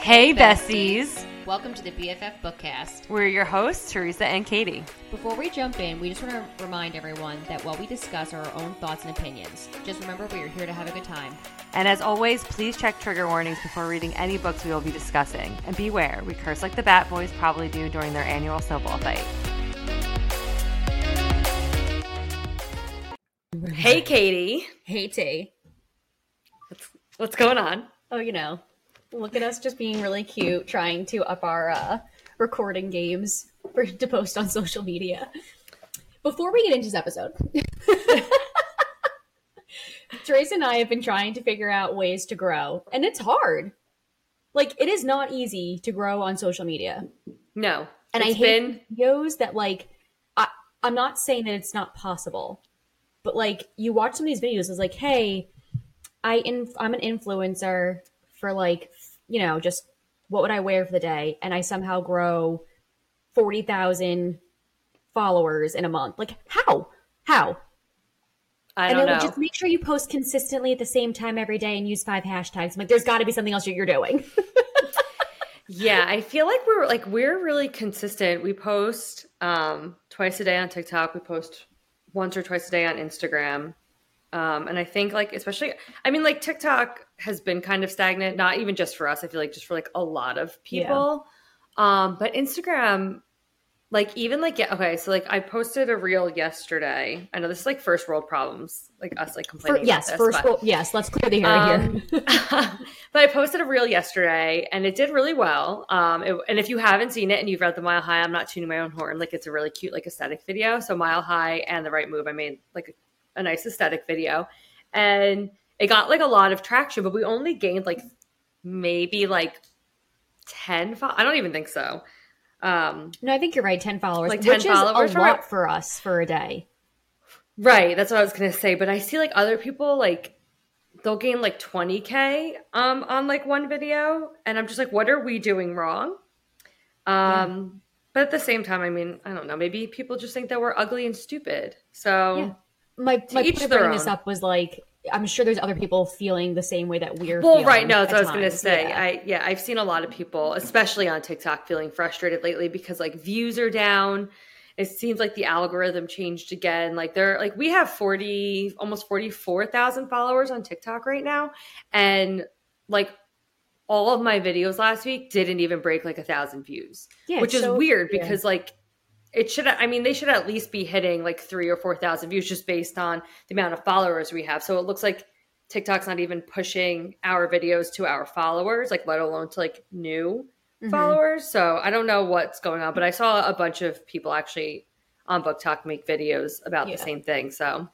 Hey, besties. Welcome to the BFF Bookcast. We're your hosts, Teresa and Katie. Before we jump in, we just want to remind everyone that while we discuss our own thoughts and opinions, just remember we are here to have a good time. And as always, please check trigger warnings before reading any books we will be discussing. And beware, we curse like the Bat Boys probably do during their annual snowball fight. Hey, Katie. Hey, T. What's going on? Oh, you know, look at us just being really cute, trying to up our uh, recording games for to post on social media. Before we get into this episode, Teresa and I have been trying to figure out ways to grow, and it's hard. Like, it is not easy to grow on social media. No. And it's I hate been videos that like I I'm not saying that it's not possible, but like you watch some of these videos, it's like, hey, I in, I'm an influencer for like you know just what would I wear for the day, and I somehow grow forty thousand followers in a month. Like how? How? I and don't then know. just make sure you post consistently at the same time every day and use five hashtags. I'm like, there's got to be something else you're doing. Yeah, I feel like we're like we're really consistent. We post um twice a day on TikTok. We post once or twice a day on Instagram. Um and I think like especially I mean like TikTok has been kind of stagnant, not even just for us. I feel like just for like a lot of people. Um but Instagram like even like yeah, okay, so like I posted a reel yesterday. I know this is like first world problems, like us like For, complaining. yes, about this, first, but- well, yes. Let's clear the air here. um, but I posted a reel yesterday and it did really well. Um, it- and if you haven't seen it and you've read the Mile High, I'm not tuning my own horn. Like it's a really cute, like aesthetic video. So Mile High and the Right Move, I made like a, a nice aesthetic video, and it got like a lot of traction. But we only gained like maybe like ten. Fo- I don't even think so. Um, No, I think you're right. Ten followers, Like 10 which followers is a for- lot for us for a day. Right, that's what I was gonna say. But I see like other people like they'll gain like 20k um on like one video, and I'm just like, what are we doing wrong? Um, but at the same time, I mean, I don't know. Maybe people just think that we're ugly and stupid. So Yeah. My my point of bringing this up was like, I'm sure there's other people feeling the same way that we're. well, feeling right. No, that's what I was gonna say. Yeah. I yeah, I've seen a lot of people, especially on TikTok, feeling frustrated lately because like views are down. It seems like the algorithm changed again. Like they're like we have forty, almost forty four thousand followers on TikTok right now, and like all of my videos last week didn't even break like a thousand views, Yeah, which is so- weird yeah. because like it should. I mean, they should at least be hitting like three or four thousand views just based on the amount of followers we have. So it looks like TikTok's not even pushing our videos to our followers, like let alone to like new Mhm. followers. So I don't know what's going on, but I saw a bunch of people actually on BookTok make videos about Yeah. the same thing. So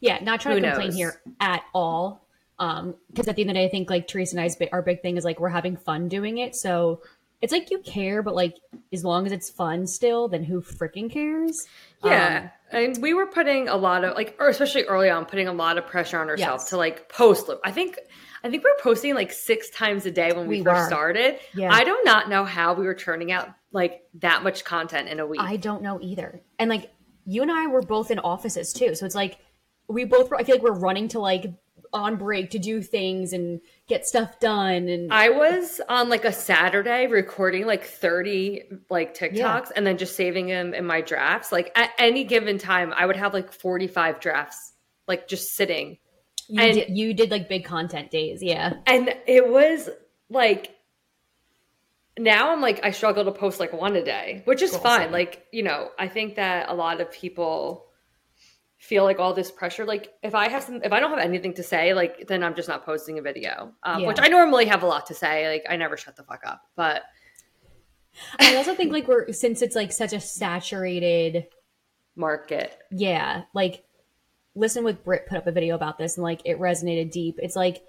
Yeah, not trying to complain knows? here at all. Um, because at the end of the day, I think like Teresa and I's our big thing is like we're having fun doing it. So it's like you care, but like as long as it's fun still, then who freaking cares? yeah, um, and we were putting a lot of like, or especially early on, putting a lot of pressure on ourselves Yes. to like post. I think. I think we were posting like six times a day when we, We first were. started. Yeah. I do not know how we were turning out like that much content in a week. I don't know either. And like you and I were both in offices too, so it's like we both. Were, I feel like we're running to like on break to do things and get stuff done. And I was on like a Saturday recording like 30 like TikToks Yeah. and then just saving them in my drafts. Like at any given time, I would have like 45 drafts like just sitting. you and- did, you did like big content days, yeah. And it was like now I'm like I struggle to post like one a day, which is Well, fine. Like, you know, I think that a lot of people feel like all this pressure like if i have some if i don't have anything to say like then i'm just not posting a video um, Yeah. which i normally have a lot to say like i never shut the fuck up but I also think like we're since it's like such a saturated market yeah, like listen with Brit put up a video about this and like it resonated deep. It's like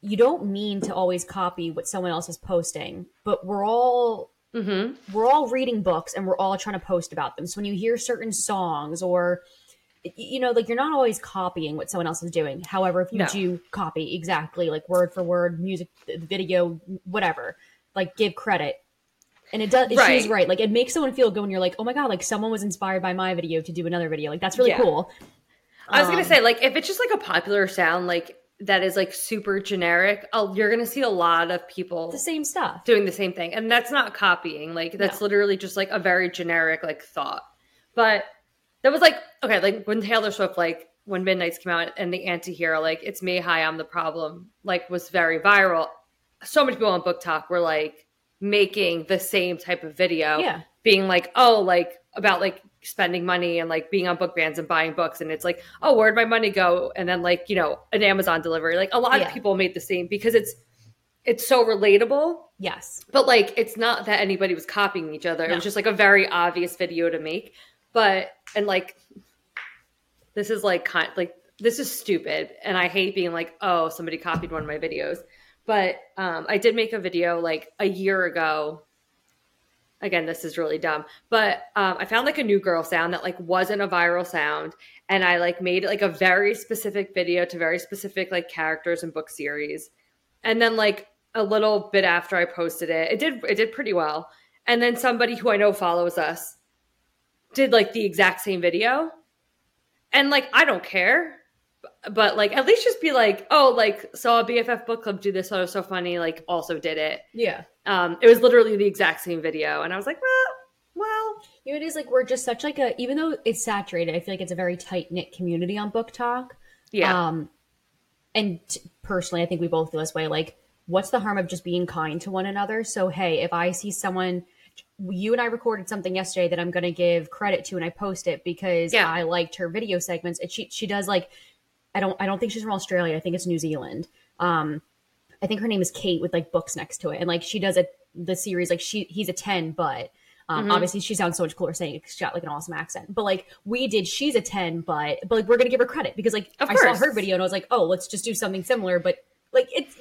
you don't mean to always copy what someone else is posting, but we're all hmm we're all reading books and we're all trying to post about them. So when you hear certain songs or you know, like you're not always copying what someone else is doing. However, if you No. do copy exactly like word for word, music, video, whatever, like give credit. And it does. Right. She's right. Like it makes someone feel good when you're like, oh my god, like someone was inspired by my video to do another video. Like that's really Yeah. cool. I was Um, gonna say, like, if it's just like a popular sound, like that is like super generic, oh, you're going to see a lot of people The same stuff. doing the same thing. And that's not copying. Like that's No. literally just like a very generic like thought. But that was like okay, like when Taylor Swift like when Midnights came out and the anti-hero like it's me, hi, I'm the problem, like was very viral. So many people on BookTok were like making the same type of video. Yeah. Being like, oh, like about like spending money and like being on book bands and buying books and it's like, oh, where'd my money go? And then like, you know, an Amazon delivery. Like a lot Yeah. of people made the same because it's it's so relatable Yes. but like it's not that anybody was copying each other it was just like a very obvious video to make but and like this is like kind like this is stupid and i hate being like oh somebody copied one of my videos. But um i did make a video like a year ago. Again this is really dumb. But um i found like a new girl sound that like wasn't a viral sound and i like made like a very specific video to very specific like characters and book series. And then like a little bit after I posted it, it did it did pretty well. And then somebody who I know follows us did like the exact same video. And like I don't care. But like at least just be like, oh, like saw a BFF book club do this, so it was so funny, like also did it. Yeah. Um, it was literally the exact same video. And I was like, well, well, You know, it is like we're just such like a even though it's saturated, I feel like it's a very tight knit community on BookTok. yeah. Um, and t- personally, I think we both feel this way. Like, what's the harm of just being kind to one another? So, hey, if I see someone, you and I recorded something yesterday that I'm going to give credit to, and I post it because Yeah. I liked her video segments. And she she does like, I don't I don't think she's from Australia. I think it's New Zealand. Um, I think her name is Kate with like books next to it, and like she does a the series like she he's a ten, but um, Mhm. obviously she sounds so much cooler saying it she got like an awesome accent. But like we did, she's a ten, but but like we're gonna give her credit because like Of I saw her video and I was like, oh, let's just do something similar. But like it's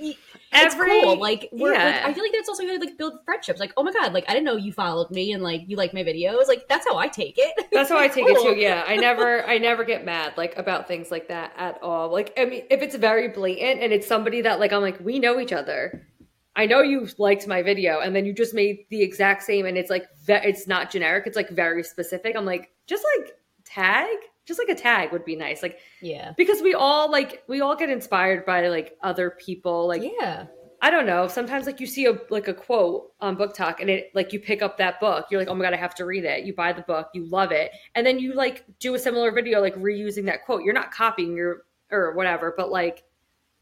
it's Every- cool. Like we're like. I feel like that's also gonna like build friendships. Like oh my god, like I didn't know you followed me and like you like my videos. Like that's how I take it. That's how I take it too. Yeah, I never, I never get mad like about things like that at all. Like, I mean, if it's very blatant and it's somebody that like I'm like, we know each other. I know you liked my video, and then you just made the exact same, and it's like ve- it's not generic. It's like very specific. I'm like, just like tag, just like a tag would be nice. Like Yeah. because we all like we all get inspired by like other people. Like yeah. I don't know. Sometimes like you see a like a quote on BookTok and it like you pick up that book. You're like, oh my god, I have to read it. You buy the book, you love it, and then you like do a similar video like reusing that quote. You're not copying your or whatever, but like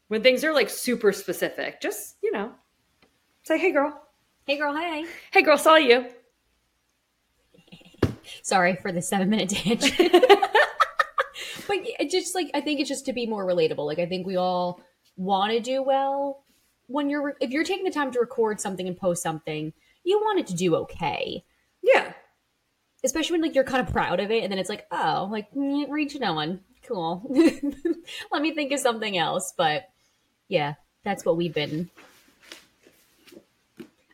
when things are like super specific, just you know, say, hey girl, Hey girl, hi. hey girl, saw you. Sorry for the seven minute tangent. but it just like I think it's just to be more relatable. Like I think we all want to do well when you're if you're taking the time to record something and post something, you want it to do okay. Yeah, Especially when like you're kind of proud of it, and then it's like, oh, like mm, reach no one, cool. Let me think of something else. But yeah, that's what we've been.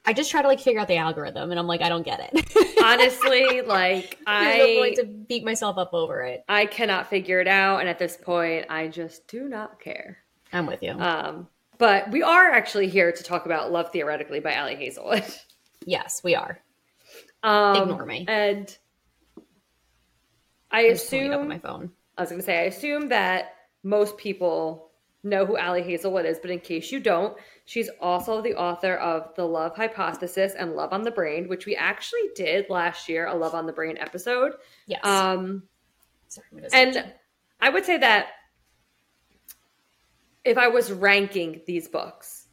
I just try to like figure out the algorithm, and I'm like, I don't get it. honestly, like There's no I point to beat myself up over it. I cannot figure it out, and at this point, I just do not care. I'm with you. Um, but we are actually here to talk about Love Theoretically by Ali Hazelwood. yes, we are. Um, Ignore me. And I I'm just pulling it up on assume, my phone. I was going to say, I assume that most people know who Ali Hazelwood is, but in case you don't, she's also the author of The Love Hypothesis and Love on the Brain, which we actually did last year, a Love on the Brain episode. Yes. Um, Sorry, and. I would say that if I was ranking these books,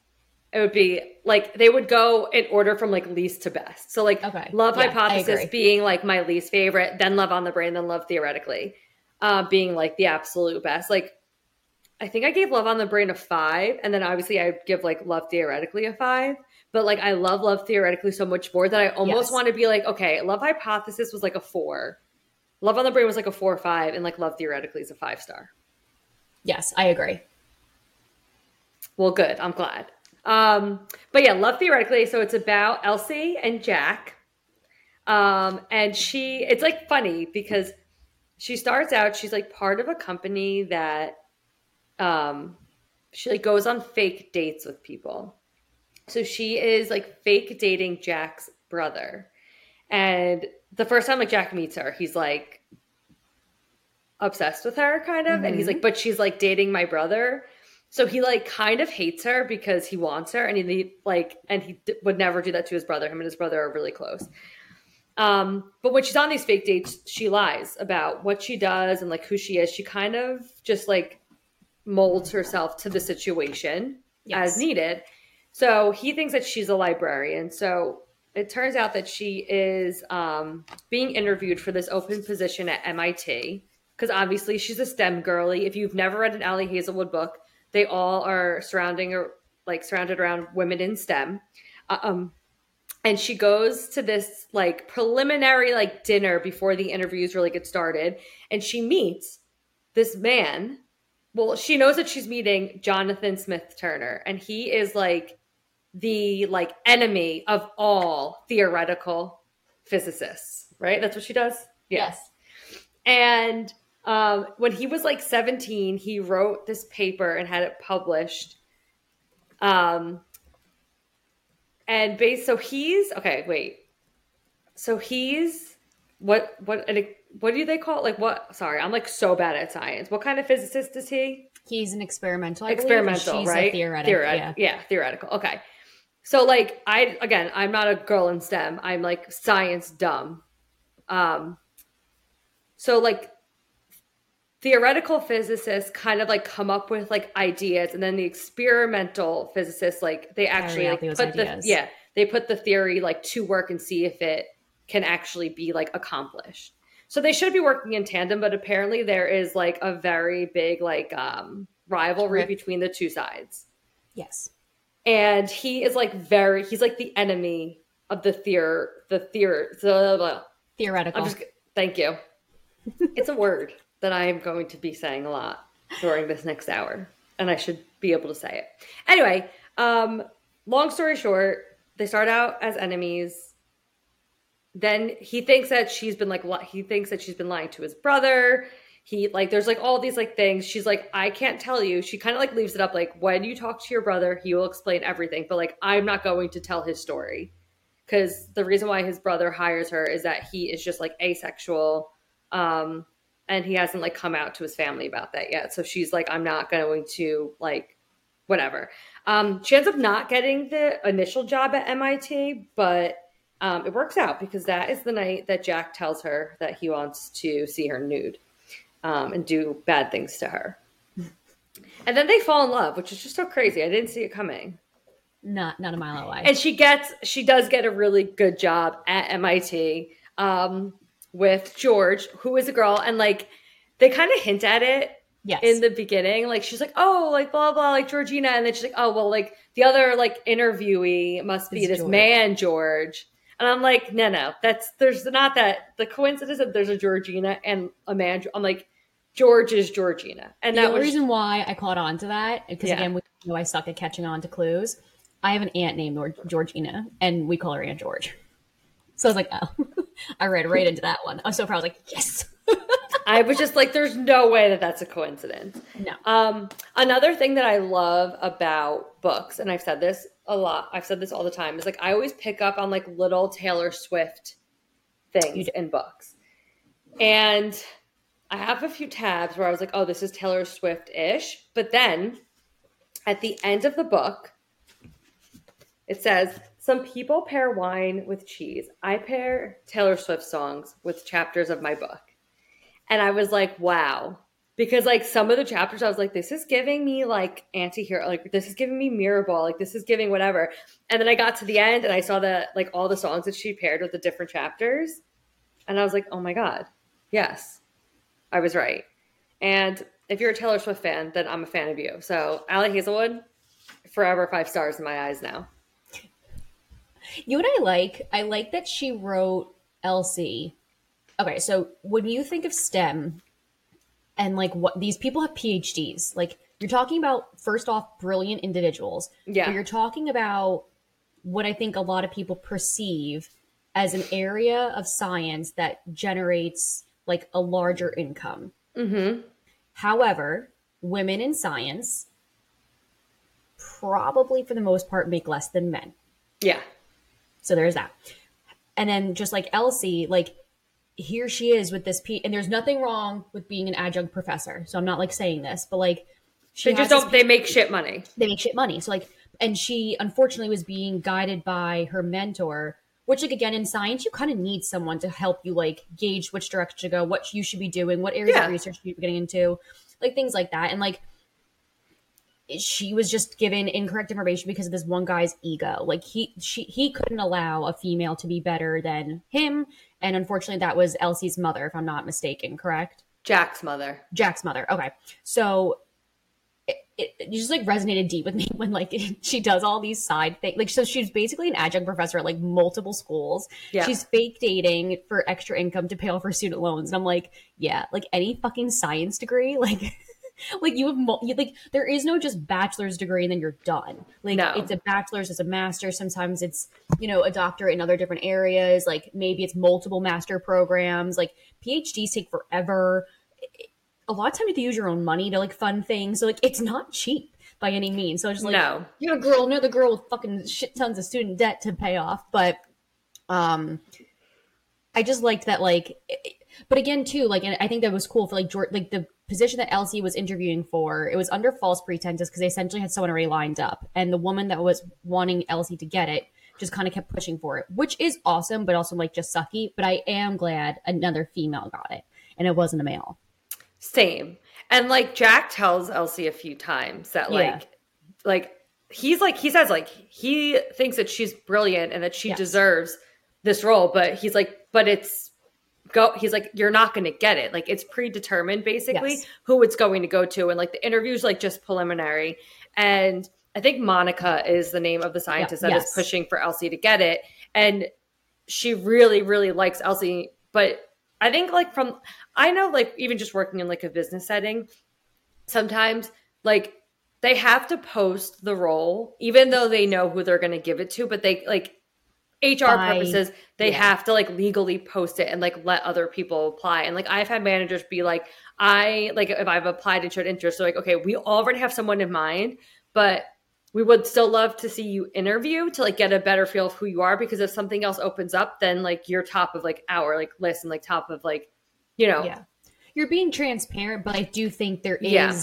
it would be like they would go in order from like least to best. So like Okay. Love Yeah, Hypothesis being like my least favorite, then Love on the Brain, then Love Theoretically, uh, being like the absolute best. Like I think I gave Love on the Brain a five, and then obviously I give like Love Theoretically a five. But like I love Love Theoretically so much more that I almost Yes. want to be like, okay, Love Hypothesis was like a four. Love on the Brain was like a four or five, and like Love Theoretically is a five star. yes, I agree. Well, good. I'm glad. Um, but yeah, Love Theoretically. So it's about Elsie and Jack. Um, and she, it's like funny because she starts out, she's like part of a company that um, she like goes on fake dates with people. So she is like fake dating Jack's brother. And the first time like Jack meets her, he's like obsessed with her kind of. And he's Mhm. like, but she's like dating my brother. So he like kind of hates her because he wants her, and he like, and he d- would never do that to his brother. Him and his brother are really close. Um, but when she's on these fake dates, she lies about what she does and like who she is. She kind of just like molds herself to the situation Yes. as needed. So he thinks that she's a librarian. So it turns out that she is um, being interviewed for this open position at MIT because obviously she's a STEM girly. If you've never read an Ali Hazelwood book, they all are surrounding or like surrounded around women in STEM. Uh, Um, and she goes to this like preliminary like dinner before the interviews really get started, and she meets this man. Well, she knows that she's meeting Jonathan Smith Turner, and he is like the like enemy of all theoretical physicists, right? That's what she does. Yes. And um, when he was like 17, he wrote this paper and had it published. Um, and based, so he's okay. Wait, so he's what? What? What do they call it? Like what? Sorry, I'm like so bad at science. What kind of physicist is he? He's an experimental. I believe, experimental, she's right? A theoretical. Theoret- yeah. yeah, theoretical. Okay. So like I again, I'm not a girl in STEM. I'm like science dumb. Um so like theoretical physicists kind of like come up with like ideas and then the experimental physicists like they actually like put the yeah, they put the theory like to work and see if it can actually be like accomplished. So they should be working in tandem, but apparently there is like a very big like um rivalry between the two sides Yes. and he is like very he's like the enemy of the theor the theor the Theoretical. I'm just thank you. it's a word that I am going to be saying a lot during this next hour, and I should be able to say it. Anyway, um, long story short, they start out as enemies. Then he thinks that she's been like li- he thinks that she's been lying to his brother. He like there's like all these like things. She's like I can't tell you. She kind of like leaves it up like when you talk to your brother, he will explain everything, but like I'm not going to tell his story because the reason why his brother hires her is that he is just like asexual um and he hasn't like come out to his family about that yet so she's like i'm not going to like whatever um she ends up not getting the initial job at mit but um it works out because that is the night that jack tells her that he wants to see her nude um and do bad things to her and then they fall in love which is just so crazy i didn't see it coming not not a mile away. and she gets she does get a really good job at MIT um, with George, who is a girl, and like they kind of hint at it yes. in the beginning. Like she's like, oh, like blah blah, like Georgina, and then she's like, oh well, like the other like interviewee must be Is this George. man George, and I'm like, no, no, that's there's not that the coincidence that there's a Georgina and a man. I'm like, George is Georgina, and the that was reason why I caught on to that, because Yeah. again, we know I suck at catching on to clues. I have an aunt named Georgina, and we call her Aunt George. So I was like, oh, I read right into that one. I was so proud. I was like, yes. I was just like, there's no way that that's a coincidence. No. Um, another thing that I love about books, and I've said this a lot, I've said this all the time, is like I always pick up on like little Taylor Swift things in books. And I have a few tabs where I was like, oh, this is Taylor Swift ish. But then at the end of the book, it says, Some people pair wine with cheese. I pair Taylor Swift songs with chapters of my book. And I was like, wow. Because like some of the chapters, I was like, this is giving me like anti-hero, like this is giving me Mirrorball, like this is giving whatever. And then I got to the end and I saw that like all the songs that she paired with the different chapters. And I was like, oh my God, yes, I was right. And if you're a Taylor Swift fan, then I'm a fan of you. So Ali Hazelwood, forever five stars in my eyes now. You know what I like? I like that she wrote Elsie. Okay, so when you think of STEM and like what these people have PhDs, like you're talking about first off brilliant individuals. Yeah. But you're talking about what I think a lot of people perceive as an area of science that generates like a larger income. Mm-hmm. However, women in science probably for the most part make less than men. Yeah. So there's that. And then just like Elsie, like here she is with this P and there's nothing wrong with being an adjunct professor. So I'm not like saying this, but like she They just don't. They make shit money. they make shit money. So like, and she unfortunately was being guided by her mentor, which like again in science you kind of need someone to help you like gauge which direction to go, what you should be doing, what areas Yeah. of research you should be getting into, like things like that. And like, she was just given incorrect information because of this one guy's ego. Like he she he couldn't allow a female to be better than him, and unfortunately that was Elsie's mother, if I'm not mistaken. Correct. Jack's mother. Jack's mother. Okay. So it, it, it just like resonated deep with me when like she does all these side things. Like, so she's basically an adjunct professor at like multiple schools. Yeah. She's fake dating for extra income to pay off her student loans. And I'm like, yeah, like any fucking science degree, like. Like you have, mul- you, like there is no just bachelor's degree and then you're done. Like No. it's a bachelor's, it's a master Sometimes it's you know a doctorate in other different areas. Like maybe it's multiple master programs. Like PhDs take forever a lot of time you have to use your own money to like fund things. So like it's not cheap by any means. So it's just like No. you're a girl, another girl with fucking shit tons of student debt to pay off. But um I just liked that like it- but again too, like and I think that was cool for like George like the position that Elsie was interviewing for, it was under false pretenses because they essentially had someone already lined up. And the woman that was wanting Elsie to get it just kind of kept pushing for it, which is awesome, but also like just sucky. But I am glad another female got it and it wasn't a male. Same. And like Jack tells Elsie a few times that like Yeah. like he's like he says like he thinks that she's brilliant and that she Yes. deserves this role, but he's like but it's go he's like you're not going to get it. Like it's predetermined basically Yes. who it's going to go to and like the interview's like just preliminary and I think Monica is the name of the scientist that is yes. pushing for Elsie to get it and she really really likes Elsie but I think like from I know like even just working in like a business setting sometimes like they have to post the role even though they know who they're going to give it to but they like HR By- purposes they yeah. have to like legally post it and like let other people apply and like I've had managers be like I like if I've applied and showed interest so like okay we already have someone in mind but we would still love to see you interview to like get a better feel of who you are because if something else opens up then like you're top of like our like list and like top of like you know Yeah. You're being transparent, but I do think there is Yeah.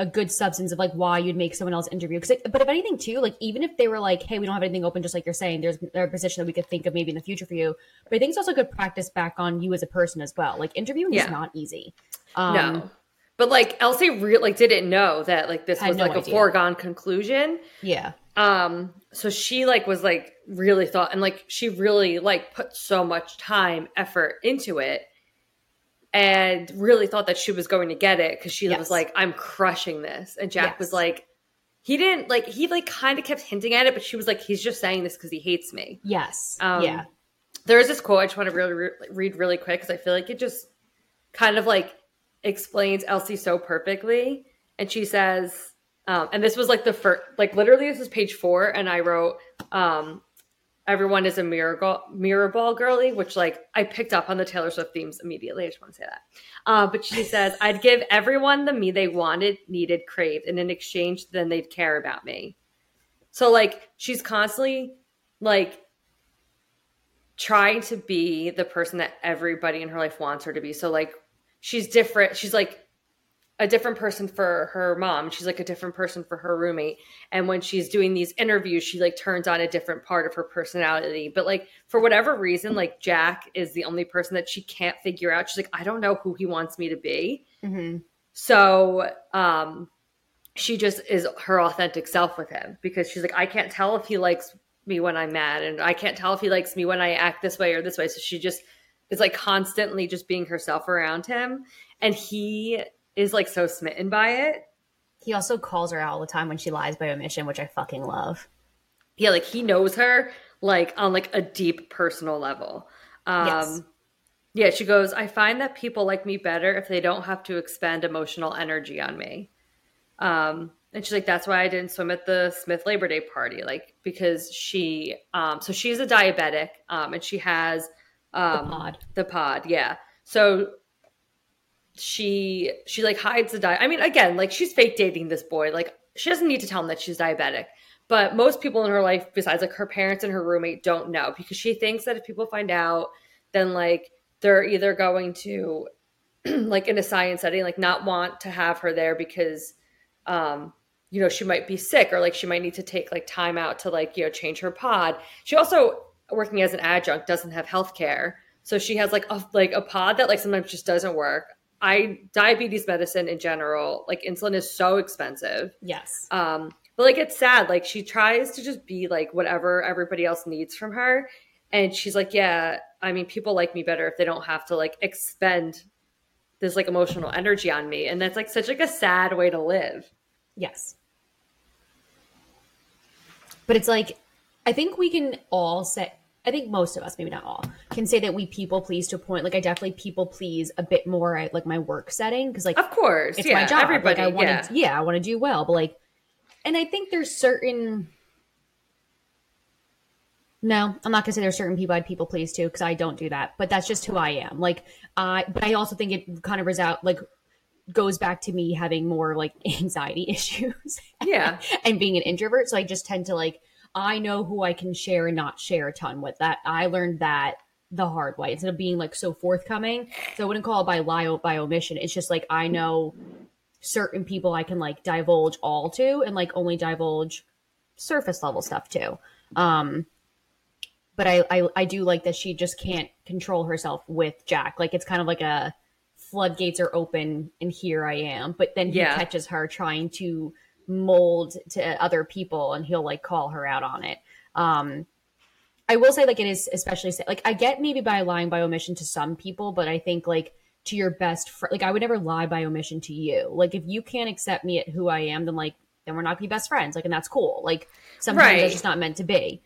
A good substance of like why you'd make someone else interview. Because, but if anything, too, like even if they were like, "Hey, we don't have anything open," just like you're saying, there's there a position that we could think of maybe in the future for you. But I think it's also good practice back on you as a person as well. Like interviewing Yeah. is not easy. Um, no. But like Elsie re- like didn't know that like this was no like a foregone conclusion. Yeah. Um so she like was like really thought and like she really like put so much time, effort into it and really thought that she was going to get it cuz she Yes. was like I'm crushing this. And Jack was like he didn't like he like kind of kept hinting at it but she was like he's just saying this cuz he hates me. Yes. Um, yeah. There is this quote I just want to really re- read really quick because I feel like it just kind of like explains Elsie so perfectly. And she says, um, and this was like the first, like literally this is page four, and I wrote, um, "Everyone is a mirror mirror ball girly," which like I picked up on the Taylor Swift themes immediately. I just want to say that. Uh, but she says, "I'd give everyone the me they wanted, needed, craved, and in exchange, then they'd care about me." So like she's constantly like trying to be the person that everybody in her life wants her to be. So like she's different. She's like a different person for her mom. She's like a different person for her roommate. And when she's doing these interviews, she like turns on a different part of her personality. But like for whatever reason, like Jack is the only person that she can't figure out. She's like, I don't know who he wants me to be. hmm So um she just is her authentic self with him because she's like, I can't tell if he likes me when I'm mad, and I can't tell if he likes me when I act this way or this way. So she just is like constantly just being herself around him. And he is like so smitten by it. He also calls her out all the time when she lies by omission, which I fucking love. Yeah, like he knows her like on like a deep personal level. Um Yes. yeah, she goes, I find that people like me better if they don't have to expend emotional energy on me. Um and she's like, that's why I didn't swim at the Smith Labor Day party, like because she, um, so she's a diabetic, um, and she has um, the pod. the pod, yeah. So she she like hides the diet. I mean, again, like she's fake dating this boy. Like she doesn't need to tell him that she's diabetic. But most people in her life, besides like her parents and her roommate, don't know because she thinks that if people find out, then like they're either going to like in a science setting, like not want to have her there because um, you know, she might be sick or like she might need to take like time out to like, you know, change her pod. She also working as an adjunct doesn't have health care. So she has like a like a pod that like sometimes just doesn't work. I diabetes medicine in general, like insulin is so expensive. Yes. Um, but like it's sad. Like she tries to just be like whatever everybody else needs from her. And she's like, Yeah, I mean, people like me better if they don't have to like expend this like emotional energy on me. And that's like such like a sad way to live. Yes. But it's like I think we can all say I think most of us, maybe not all, can say that we people please to a point. Like I definitely people please a bit more at like my work setting because like of course it's yeah, my job. Everybody, like I want yeah. to yeah I want to do well, but like, and I think there's certain. No, I'm not gonna say there's certain people I'd people please to because I don't do that. But that's just who I am. Like I, but I also think it kind of result like goes back to me having more like anxiety issues. Yeah, and being an introvert, so I just tend to like I know who I can share and not share a ton with. That I learned that the hard way instead of being like so forthcoming. So I wouldn't call it by lie by omission. It's just like I know certain people I can like divulge all to and like only divulge surface level stuff to. Um but I, I I do like that she just can't control herself with Jack. Like it's kind of like a floodgates are open and here I am. But then he Yeah. catches her trying to mold to other people and he'll like call her out on it. Um I will say like it is especially like I get maybe by lying by omission to some people, but I think like to your best friend, like I would never lie by omission to you. Like if you can't accept me at who I am, then like then we're not gonna be best friends. Like and that's cool. Like sometimes Right. it's just not meant to be.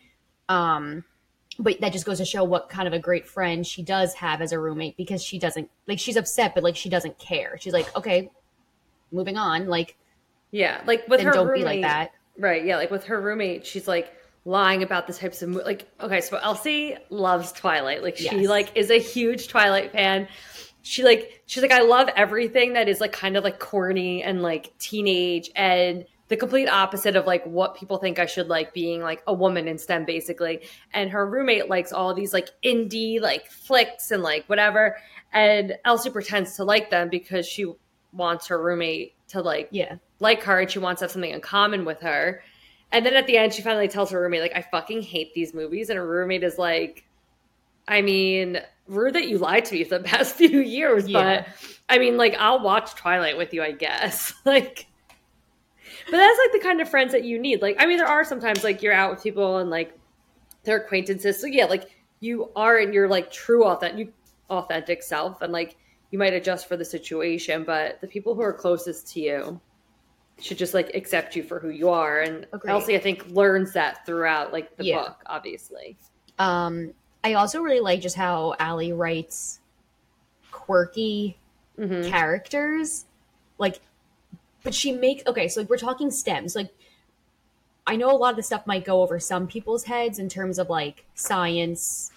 Um but that just goes to show what kind of a great friend she does have as a roommate because she doesn't like she's upset but like she doesn't care. She's like, okay, moving on. Like yeah. Like with then her don't roommate, be like that. Right. Yeah. Like with her roommate, she's like lying about the types of mo- like. Okay, so Elsie loves Twilight. Like she Yes. like is a huge Twilight fan. She like she's like I love everything that is like kind of like corny and like teenage and the complete opposite of like what people think I should like being like a woman in STEM basically. And her roommate likes all these like indie like flicks and like whatever. And Elsie pretends to like them because she wants her roommate to like Yeah. Like her and she wants to have something in common with her. And then at the end, she finally tells her roommate, like, I fucking hate these movies. And her roommate is like, I mean, rude that you lied to me for the past few years, Yeah. but I mean, like, I'll watch Twilight with you, I guess. like, but that's like the kind of friends that you need. Like, I mean, there are sometimes like you're out with people and like they're acquaintances. So yeah, like you are in your like true authentic, authentic self, and like you might adjust for the situation. But the people who are closest to you should just like accept you for who you are. And Agreed. Elsie, I think, learns that throughout like the Yeah. book, obviously. Um, I also really like just how Ali writes quirky Mhm. characters. Like, but she makes okay. So like we're talking stems. Like, I know a lot of the stuff might go over some people's heads in terms of like science,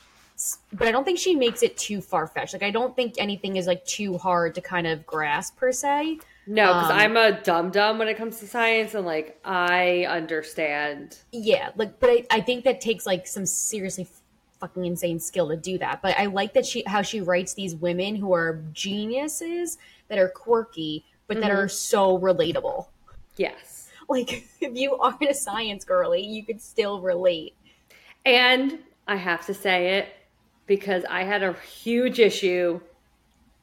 but I don't think she makes it too far fetched. Like, I don't think anything is like too hard to kind of grasp per se. No, because Um, I'm a dum dum when it comes to science, and like I understand. Yeah, like, but I, I think that takes like some seriously fucking insane skill to do that. But I like that she how she writes these women who are geniuses that are quirky, but that Mhm. are so relatable. Yes. Like, if you aren't a science girly, you could still relate. And I have to say it because I had a huge issue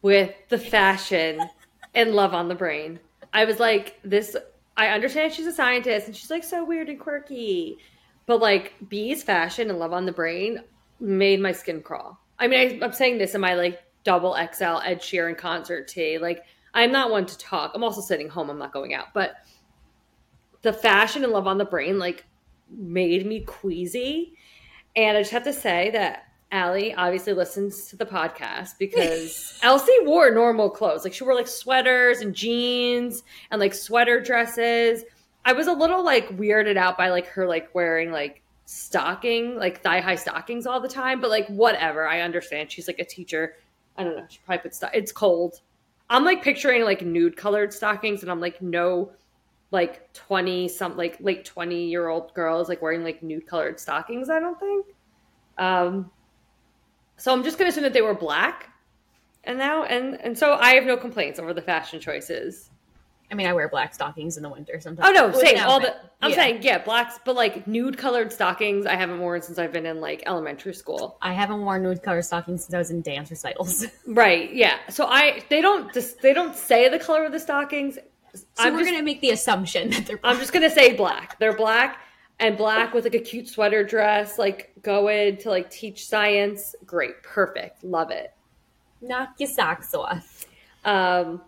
with the fashion in Love on the Brain. I was like, this, I understand she's a scientist and she's like so weird and quirky. But like Bee's fashion and Love on the Brain made my skin crawl. I mean, I, I'm saying this in my like double XL Ed Sheeran concert tee. Like, I'm not one to talk. I'm also sitting home. I'm not going out. But the fashion and Love on the Brain like made me queasy. And I just have to say that Ali obviously listens to the podcast because Elsie wore normal clothes. Like she wore like sweaters and jeans and like sweater dresses. I was a little like weirded out by like her like wearing like stocking, like thigh high stockings all the time. But like whatever, I understand. She's like a teacher. I don't know. She probably put stuff. it's cold. I'm like picturing like nude colored stockings, and I'm like no like 20 some like late 20 year old girls like wearing like nude colored stockings i don't think um so i'm just gonna assume that they were black and now and and so i have no complaints over the fashion choices I mean, I wear black stockings in the winter sometimes. Oh no, same. an All the. I'm Yeah. saying, yeah, blacks, but like nude colored stockings, I haven't worn since I've been in like elementary school. I haven't worn nude colored stockings since I was in dance recitals. Right. Yeah. So I they don't just they don't say the color of the stockings. So I'm we're just gonna make the assumption that they're. I'm just gonna say black. They're black and black with like a cute sweater dress, like going to like teach science. Great, perfect, love it. knock your socks off. Um,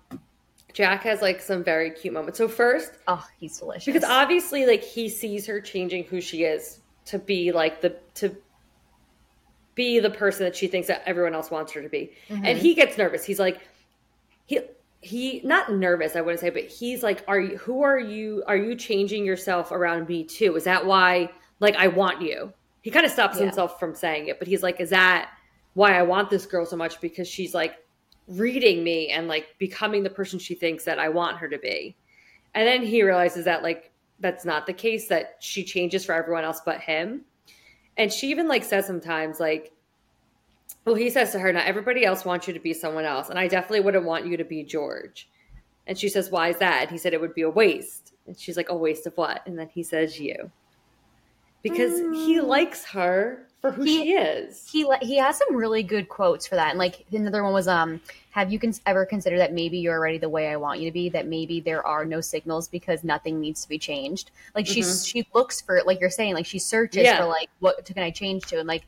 Jack has like some very cute moments. So first, Oh, he's delicious. because obviously like he sees her changing who she is to be like the to be the person that she thinks that everyone else wants her to be and he gets nervous he's like he he not nervous i wouldn't say but he's like are you who are you are you changing yourself around me too? Is that why like i want you? He kind of stops Yeah. himself from saying it but he's like is that why i want this girl so much? Because she's like reading me and like becoming the person she thinks that i want her to be. And then he realizes that like that's not the case that she changes for everyone else but him. And she even like says sometimes like well he says to her not everybody else wants you to be someone else and i definitely wouldn't want you to be george. And she says why is that? And he said it would be a waste. And she's like a waste of what? And then he says you. Because he likes her for who He- she is. he he has some really good quotes for that and like another one was um have you cons- ever considered that maybe you're already the way i want you to be that maybe there are no signals because nothing needs to be changed? Like she's she looks for like you're saying like she searches Yeah. for like what can i change to? And like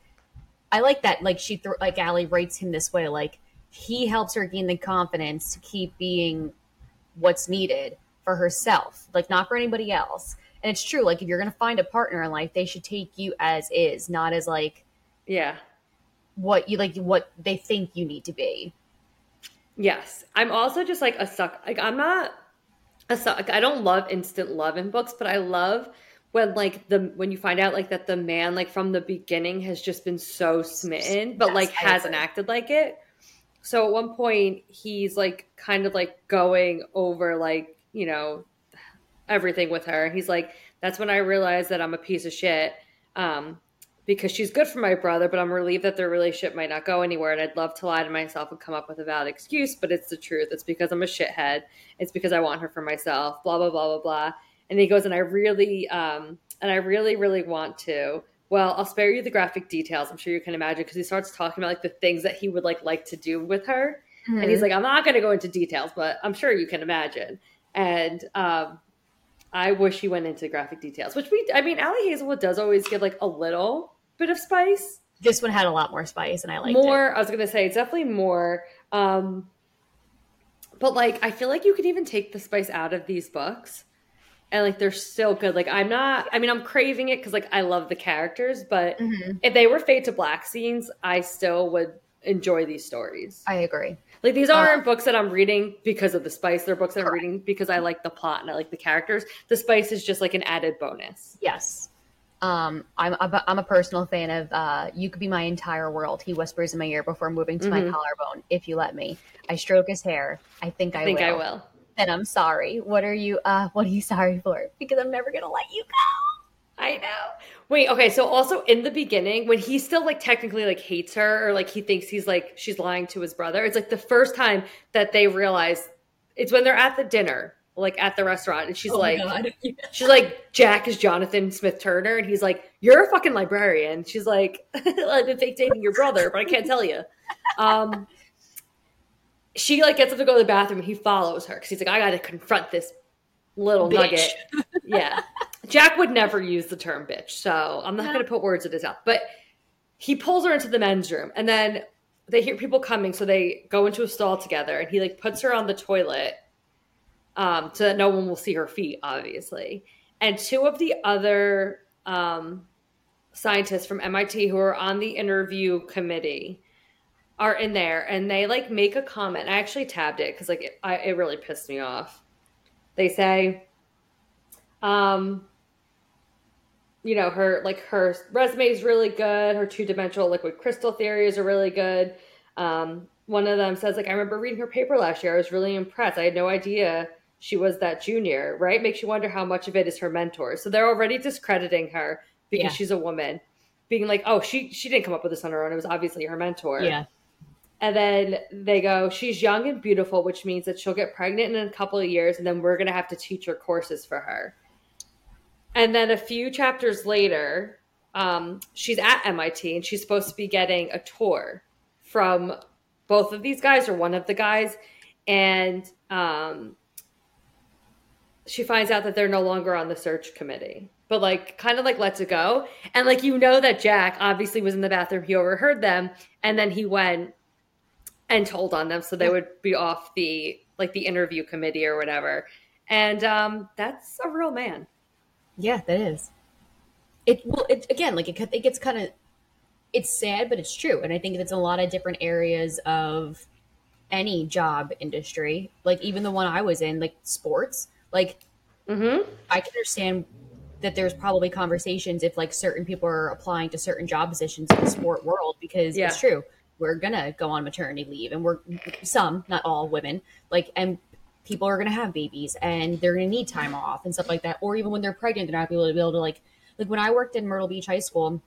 i like that like she th- like Ali writes him this way like he helps her gain the confidence to keep being what's needed for herself like not for anybody else and it's true like if you're gonna find a partner in life they should take you as is not as like yeah what you like what they think you need to be. Yes. I'm also just like a suck. Like I'm not a suck. I don't love instant love in books, but I love when like the when you find out like that the man like from the beginning has just been so smitten, but like hasn't acted like it. So at one point he's like kind of like going over like, you know, everything with her. He's like, that's when I realized that I'm a piece of shit. Um, because she's good for my brother, but I'm relieved that their relationship might not go anywhere. And I'd love to lie to myself and come up with a valid excuse, but it's the truth. It's because I'm a shithead. It's because I want her for myself, blah, blah, blah, blah, blah. And he goes, and I really, um, and I really, really want to. Well, I'll spare you the graphic details. I'm sure you can imagine because he starts talking about like the things that he would like like to do with her. And he's like, I'm not going to go into details, but I'm sure you can imagine. And um, I wish he went into graphic details, which we, I mean, Ali Hazelwood does always give like a little bit of spice. this one had a lot more spice, and I liked more, I was going to say, it's definitely more. Um, but like, I feel like you could even take the spice out of these books and like they're so good. Like, I'm not, I mean, I'm craving it because like I love the characters, but it. hmm if they were fade to black scenes, I still would enjoy these stories. I agree. Like these aren't books that I'm reading because of the spice. They're books that I'm reading because I like the plot and I like the characters. The spice is just like an added bonus. Yes. Um, I'm a, I'm a personal fan of uh, "You Could Be My Entire World." He whispers in my ear before moving to my Mhm. collarbone. If you let me, I stroke his hair. I think I, I think will. I will. Then I'm sorry. What are you? Uh, what are you sorry for? Because I'm never gonna let you go. I know. Wait, okay, so also in the beginning, when he still like technically like hates her or like he thinks he's like she's lying to his brother, it's like the first time that they realize it's when they're at the dinner, like at the restaurant, and she's Oh like. She's like, Jack is Jonathan Smith Turner, and he's like, You're a fucking librarian. She's like, I've been fake dating your brother, but I can't tell you. Um, she like gets up to go to the bathroom, and he follows her because he's like, I got to confront this little Bitch. nugget. Yeah, Jack would never use the term bitch, so I'm not No. going to put words in his mouth. But he pulls her into the men's room, and then they hear people coming, so they go into a stall together, and he like puts her on the toilet um, so that no one will see her feet, obviously. And two of the other um, scientists from MIT who are on the interview committee are in there, and they like make a comment. I actually tabbed it because like it, I, it really pissed me off. They say, um, you know, her like her resume is really good. Her two dimensional liquid crystal theories are really good. Um, one of them says, like, I remember reading her paper last year. I was really impressed. I had no idea she was that junior, right? Makes you wonder how much of it is her mentor. So they're already discrediting her because Yeah. she's a woman, being like, oh, she she didn't come up with this on her own. It was obviously her mentor. Yeah. And then they go, she's young and beautiful, which means that she'll get pregnant in a couple of years, and then we're going to have to teach her courses for her. And then a few chapters later, um, she's at MIT and she's supposed to be getting a tour from both of these guys or one of the guys. And um, she finds out that they're no longer on the search committee, but like kind of like lets it go. And like, you know, that Jack obviously was in the bathroom, he overheard them, and then he went and told on them so they would be off the like the interview committee or whatever. And um, that's a real man. Yeah, that is. It well, it again, like it, it gets kind of, it's sad, but it's true, and I think it's a lot of different areas of any job industry, like even the one I was in, like sports. Like, Mm-hmm. I can understand that there's probably conversations if like certain people are applying to certain job positions in the sport world because Yeah. it's true. We're gonna go on maternity leave, and we're some, not all women, like and people are gonna have babies and they're gonna need time off and stuff like that. Or even when they're pregnant, they're not gonna be able to like like when I worked in Myrtle Beach High School,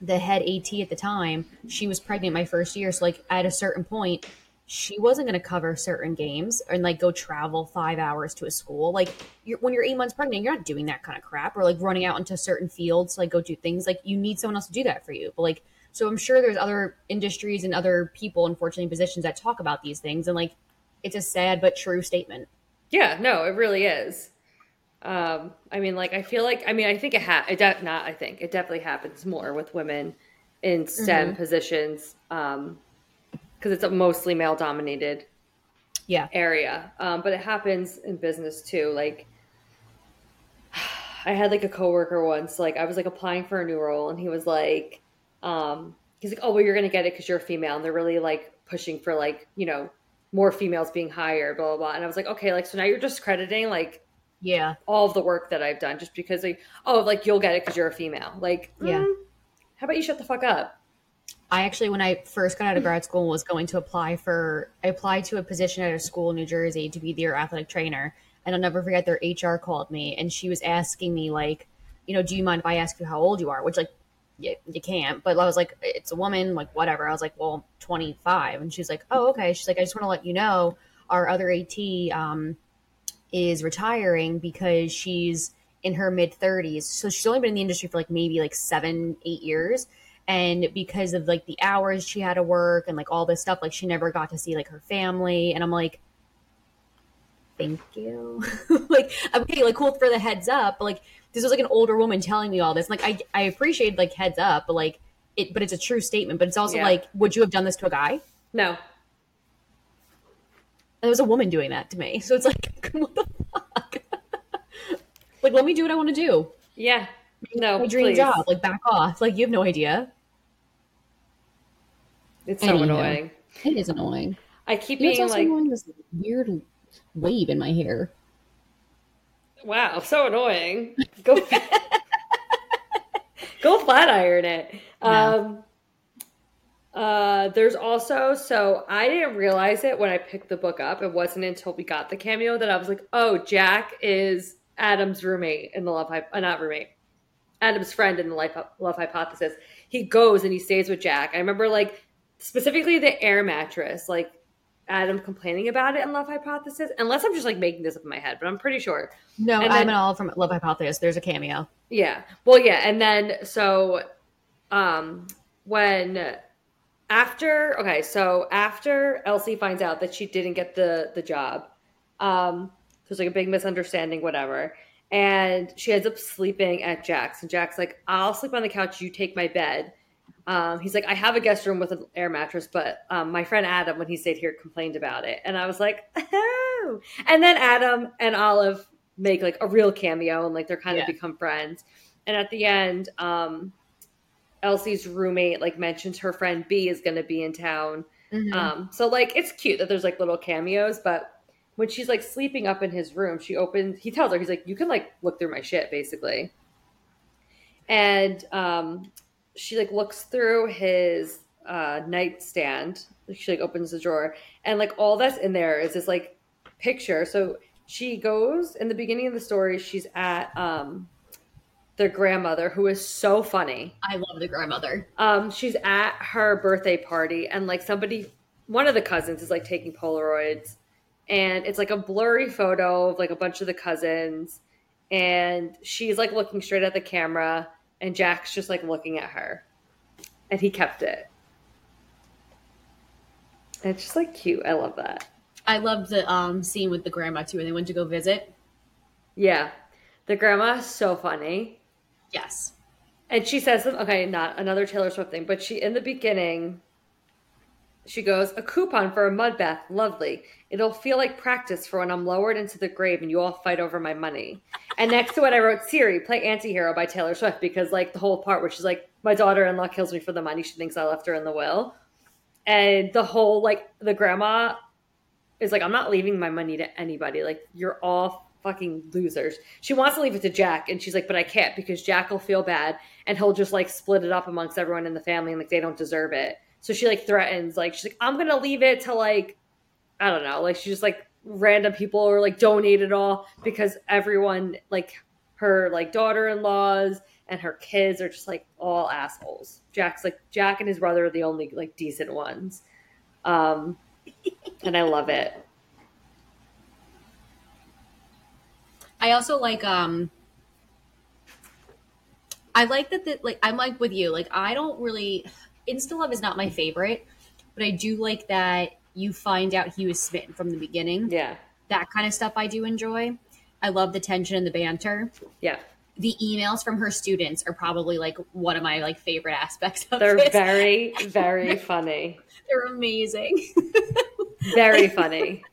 the head AT at the time, she was pregnant my first year. So like at a certain point, she wasn't going to cover certain games and like go travel five hours to a school. Like you're, when you're eight months pregnant, you're not doing that kind of crap or like running out into certain fields to like go do things. Like you need someone else to do that for you. But like, so I'm sure there's other industries and other people, unfortunately, in positions that talk about these things. And like, it's a sad but true statement. Yeah, no, it really is. Um, I mean, like, I feel like, I mean, I think it ha- it de- not, I think it definitely happens more with women in STEM positions, um, because it's a mostly male dominated Yeah. area. Um, but it happens in business too. Like, I had like a coworker once, like I was like applying for a new role, and he was like, um, he's like, oh, well, you're gonna get it because you're a female, and they're really like pushing for like, you know, more females being hired, blah blah blah. And I was like, okay, like so now you're discrediting like Yeah. all of the work that I've done just because like, oh, like you'll get it because you're a female. Like, Yeah. mm, how about you shut the fuck up? I actually, when I first got out of grad school, was going to apply for. I applied to a position at a school in New Jersey to be their athletic trainer, and I'll never forget their HR called me, and she was asking me like, you know, do you mind if I ask you how old you are? Which like, you, you can't. But I was like, it's a woman, like whatever. I was like, well, twenty five, and she's like, oh okay. She's like, I just want to let you know, our other AT um, is retiring because she's in her mid 30s. So she's only been in the industry for like maybe like seven, eight years. And because of like the hours she had to work and like all this stuff, like she never got to see like her family. And I'm like, thank you. like, okay, like cool for the heads up. But like, this was like an older woman telling me all this. Like, I, I appreciate like heads up, but like, it, but it's a true statement. But it's also Yeah. like, would you have done this to a guy? No, And it was a woman doing that to me. So it's like, what the fuck? like, let me do what I want to do. yeah, no, My dream please. job. Like, back off. Like, you have no idea. It's so annoying. It is annoying. I keep You being also like, annoying this weird wave in my hair. Wow, so annoying. Go, go flat iron it. Um, uh, there's also so I didn't realize it when I picked the book up. It wasn't until we got the cameo that I was like, oh, Jack is Adam's roommate in the love hype, uh, not roommate, Adam's friend in the life, love hypothesis. He goes and he stays with Jack. I remember like specifically the air mattress, like Adam complaining about it in Love Hypothesis. Unless I'm just like making this up in my head, but I'm pretty sure. No, And I'm then- an all from Love Hypothesis. There's a cameo. Yeah. Well, yeah, and then so um when after okay, so after Elsie finds out that she didn't get the the job, um there's like a big misunderstanding whatever. And she ends up sleeping at Jack's and Jack's like, "I'll sleep on the couch, you take my bed." Um, he's like, I have a guest room with an air mattress, but um, my friend Adam, when he stayed here, complained about it. And I was like, oh. And then Adam and Olive make like a real cameo and like they're kind Yeah. of become friends. And at the end, um, Elsie's roommate like mentions her friend Bee is going to be in town. Mm-hmm. Um, so like it's cute that there's like little cameos, but when she's like sleeping up in his room, she opens. He tells her he's like, "You can like look through my shit, basically." And um, she like looks through his uh, nightstand. She like opens the drawer, and like all that's in there is this like picture. So she goes in the beginning of the story. She's at um, their grandmother, who is so funny I love the grandmother. um she's at her birthday party and like somebody one of the cousins is like taking Polaroids, and it's like a blurry photo of like a bunch of the cousins, and she's like looking straight at the camera, and Jack's just like looking at her, and he kept it. It's just like cute. I love that. I love the um, scene with the grandma too, when they went to go visit. Yeah, the grandma is so funny. Yes. And she says, okay, not another Taylor Swift thing, but she in the beginning, she goes, a coupon for a mud bath, lovely. It'll feel like practice for when I'm lowered into the grave and you all fight over my money. And next to it, I wrote Siri, play Antihero by Taylor Swift because like the whole part where she's like, my daughter-in-law kills me for the money she thinks I left her in the will, and the whole like the grandma is like, I'm not leaving my money to anybody. Like you're all fucking losers. She wants to leave it to Jack, and she's like, but I can't because Jack will feel bad and he'll just like split it up amongst everyone in the family and like they don't deserve it. So she like threatens, like she's like, I'm gonna leave it to like I don't know, like she's just like random people or like donate it all because everyone like her like daughter-in-laws and her kids are just like all assholes. Jack's like Jack and his brother are the only like decent ones. Um and I love it. I also like um I like that the like I'm like with you. Like I don't really Insta Love is not my favorite, but I do like that you find out he was smitten from the beginning. Yeah. That kind of stuff I do enjoy. I love the tension and the banter. Yeah. The emails from her students are probably like one of my like favorite aspects of They're this. very, very funny. They're amazing. Very funny.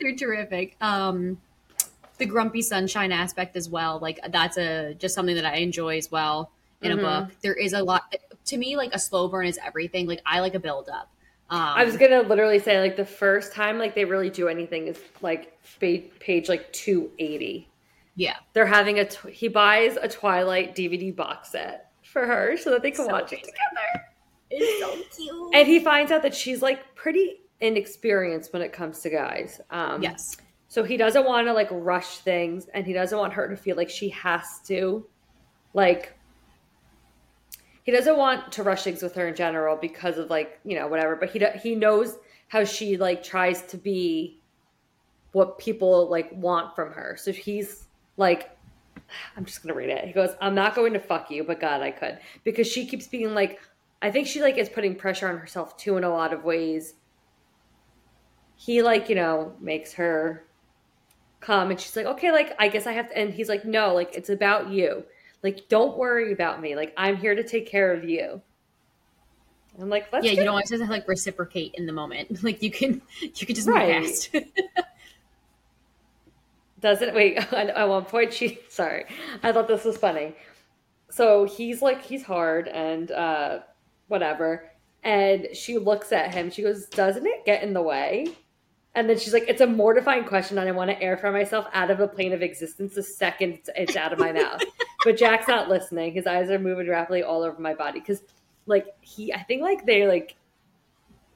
They're terrific. Um the grumpy sunshine aspect as well. Like that's a just something that I enjoy as well in Mhm. a book. There is a lot to me like a slow burn is everything. Like I like a build up. Um, I was gonna literally say like the first time like they really do anything is like pa- page like two eighty. yeah. They're having a tw- he buys a Twilight DVD box set for her so that they can So watch it together. It's so cute. And he finds out that she's like pretty inexperienced when it comes to guys. Um, yes. So he doesn't want to like rush things, and he doesn't want her to feel like she has to, like, he doesn't want to rush things with her in general because of like you know whatever. But he he knows how she like tries to be what people like want from her. So he's like, I'm just gonna read it. He goes, "I'm not going to fuck you, but God, I could," because she keeps being like, I think she like is putting pressure on herself too in a lot of ways. He like you know makes her come and she's like okay like i guess i have to and he's like no like it's about you like don't worry about me. Like i'm here to take care of you. I'm like let's yeah, you don't always have to like reciprocate in the moment. Like you can you can just Right. move past. doesn't wait at at one point she sorry. I thought this was funny. So he's like he's hard and uh whatever. And she looks at him. She goes doesn't it get in the way? And then she's like it's a mortifying question and i want to air for myself out of a plane of existence the second it's out of my mouth but jack's not listening his eyes are moving rapidly all over my body because like he i think like they like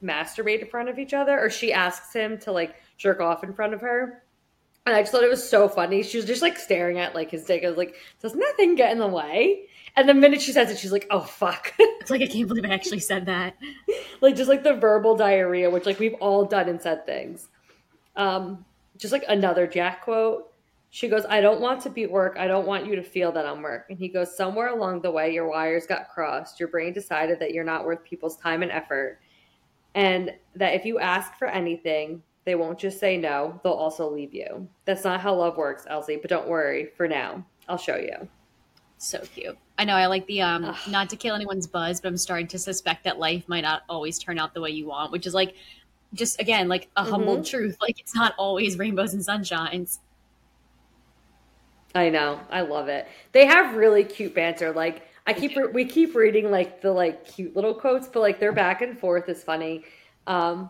masturbate in front of each other or she asks him to like jerk off in front of her and I just thought it was so funny. She was just like staring at like his dick. I was like, does nothing get in the way? And the minute she says it, she's like, oh fuck. it's like I can't believe I actually said that. like just like the verbal diarrhea, which like we've all done and said things. Um, just like another Jack quote. She goes, I don't want to be work. I don't want you to feel that I'm work. And he goes, Somewhere along the way, your wires got crossed. Your brain decided that you're not worth people's time and effort. And that if you ask for anything, they won't just say no, they'll also leave you. That's not how love works, Elsie, but don't worry for now. I'll show you. So cute. I know I like the um Ugh. not to kill anyone's buzz, but I'm starting to suspect that life might not always turn out the way you want, which is like just again like a humble Mm-hmm. truth. Like it's not always rainbows and sunshines. I know. I love it. They have really cute banter. Like I keep re- we keep reading like the like cute little quotes, but like their back and forth is funny. Um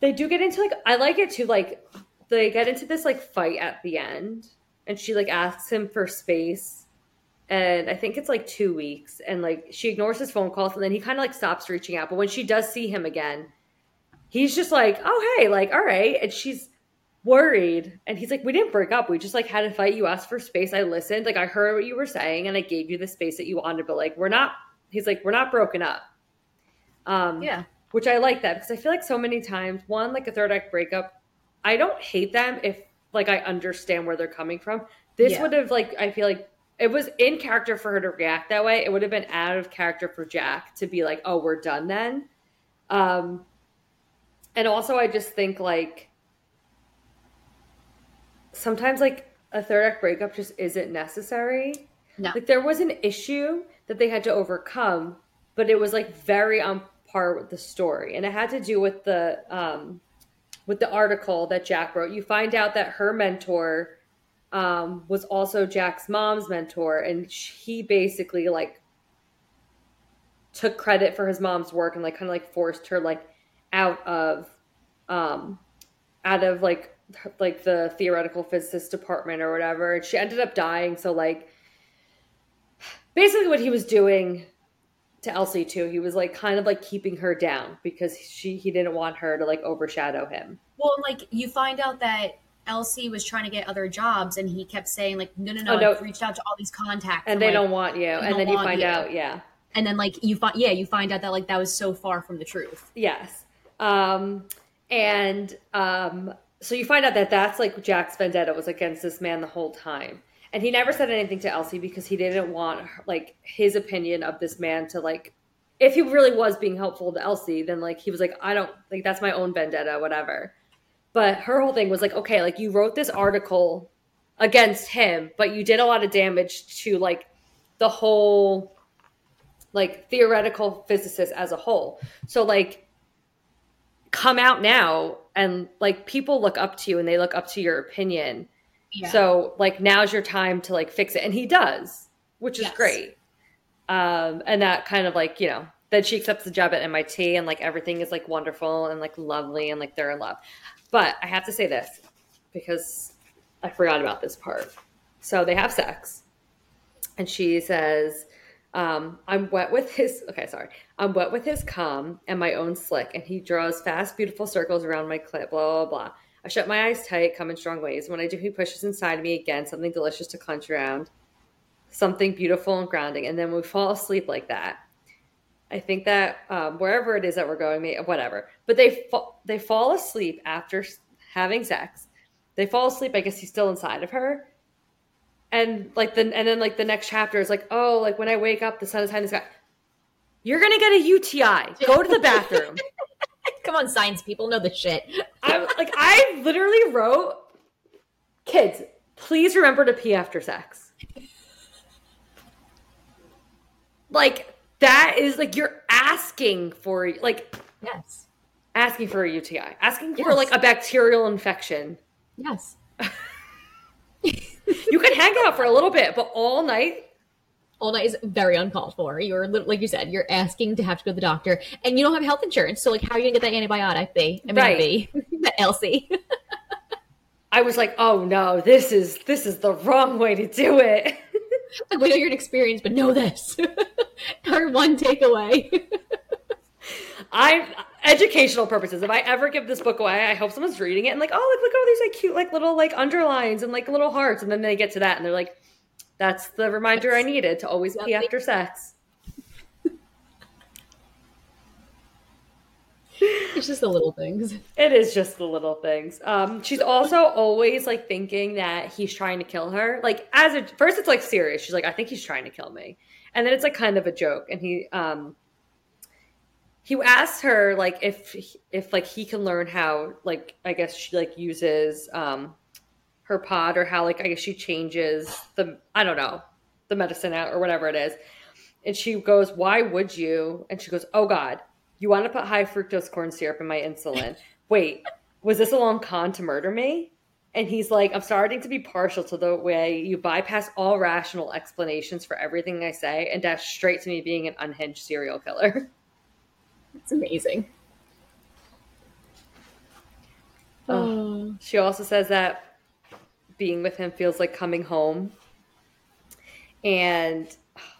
they do get into like I like it too like they get into this like fight at the end and she like asks him for space and I think it's like 2 weeks and like she ignores his phone calls and then he kind of like stops reaching out, but when she does see him again, he's just like, "Oh, hey, like all right." And she's worried and he's like we didn't break up we just like had a fight you asked for space i listened like i heard what you were saying and i gave you the space that you wanted but like we're not he's like we're not broken up um Yeah. which I like that because I feel like so many times, one, like a third act breakup, I don't hate them if like I understand where they're coming from. This Yeah. would have like I feel like it was in character for her to react that way. It would have been out of character for Jack to be like, "Oh, we're done then." Um and also I just think like sometimes like a third act breakup just isn't necessary. No. Like there was an issue that they had to overcome, but it was like very on par with the story. And it had to do with the um with the article that Jack wrote. You find out that her mentor um was also Jack's mom's mentor and he basically like took credit for his mom's work and like kind of like forced her like out of um out of like like the theoretical physicist department or whatever and she ended up dying so like basically what he was doing to Elsie too he was like kind of like keeping her down because she he didn't want her to like overshadow him Well, like you find out that Elsie was trying to get other jobs, and he kept saying like, "No, no, no, Oh, no. I've reached out to all these contacts, and they like- don't want you and then you find you. out yeah And then like you find, yeah, you find out that like that was so far from the truth. Yes. Um, and um, so you find out that that's like Jack's vendetta was against this man the whole time. And he never said anything to Elsie because he didn't want like his opinion of this man to like if he really was being helpful to Elsie, then like he was like, I don't like that's my own vendetta, whatever. But her whole thing was like, okay, like you wrote this article against him, but you did a lot of damage to like the whole like theoretical physicist as a whole. So like come out now and like people look up to you and they look up to your opinion. Yeah. So like now's your time to like fix it and he does, which is Yes. great. Um and that kind of like, you know, then she accepts the job at MIT and like everything is like wonderful and like lovely and like they're in love. But I have to say this because I forgot about this part. So they have sex and she says um, I'm wet with his okay, sorry. I'm wet with his cum and my own slick, and he draws fast, beautiful circles around my clit, blah, blah, blah. I shut my eyes tight, come in strong ways. When I do, he pushes inside me again, something delicious to clench around, something beautiful and grounding, and then we fall asleep like that. I think that um, wherever it is that we're going, whatever. But they fa- they fall asleep after having sex. They fall asleep. I guess he's still inside of her, and like the and then like the next chapter is like, oh, like when I wake up, the sun is high in the sky. You're gonna get a UTI. Go to the bathroom. Come on, science people know the shit. I'm like, I literally wrote, kids, please remember to pee after sex. Like that is like you're asking for like Yes. asking for a UTI, asking for like a bacterial infection. Yes. You can hang out for a little bit, but all night All night is very uncalled for. You're like you said, you're asking to have to go to the doctor, and you don't have health insurance. So like, how are you gonna get that antibiotic? B. I mean, Right. B. that Elsie. I was like, oh no, this is this is the wrong way to do it. Like, we know you're inexperienced, but know this. Our one takeaway. I educational purposes. If I ever give this book away, I hope someone's reading it and like, oh, look, look at all these like cute like little like underlines and like little hearts, and then they get to that and they're like, that's the reminder I needed to always pee after sex. it's just the little things. It is just the little things. Um, she's also always like thinking that he's trying to kill her. Like as a first, it's like serious. She's like, I think he's trying to kill me, and then it's like kind of a joke. And he um he asked her like if if like he can learn how like I guess she like uses um her pod or how like I guess she changes the I don't know the medicine out or whatever it is. And she goes, "Why would you?" And she goes, "Oh God, you want to put high fructose corn syrup in my insulin? Wait, was this a long con to murder me?" And he's like, "I'm starting to be partial to the way you bypass all rational explanations for everything I say and dash straight to me being an unhinged serial killer." It's amazing. Oh. She also says that being with him feels like coming home. And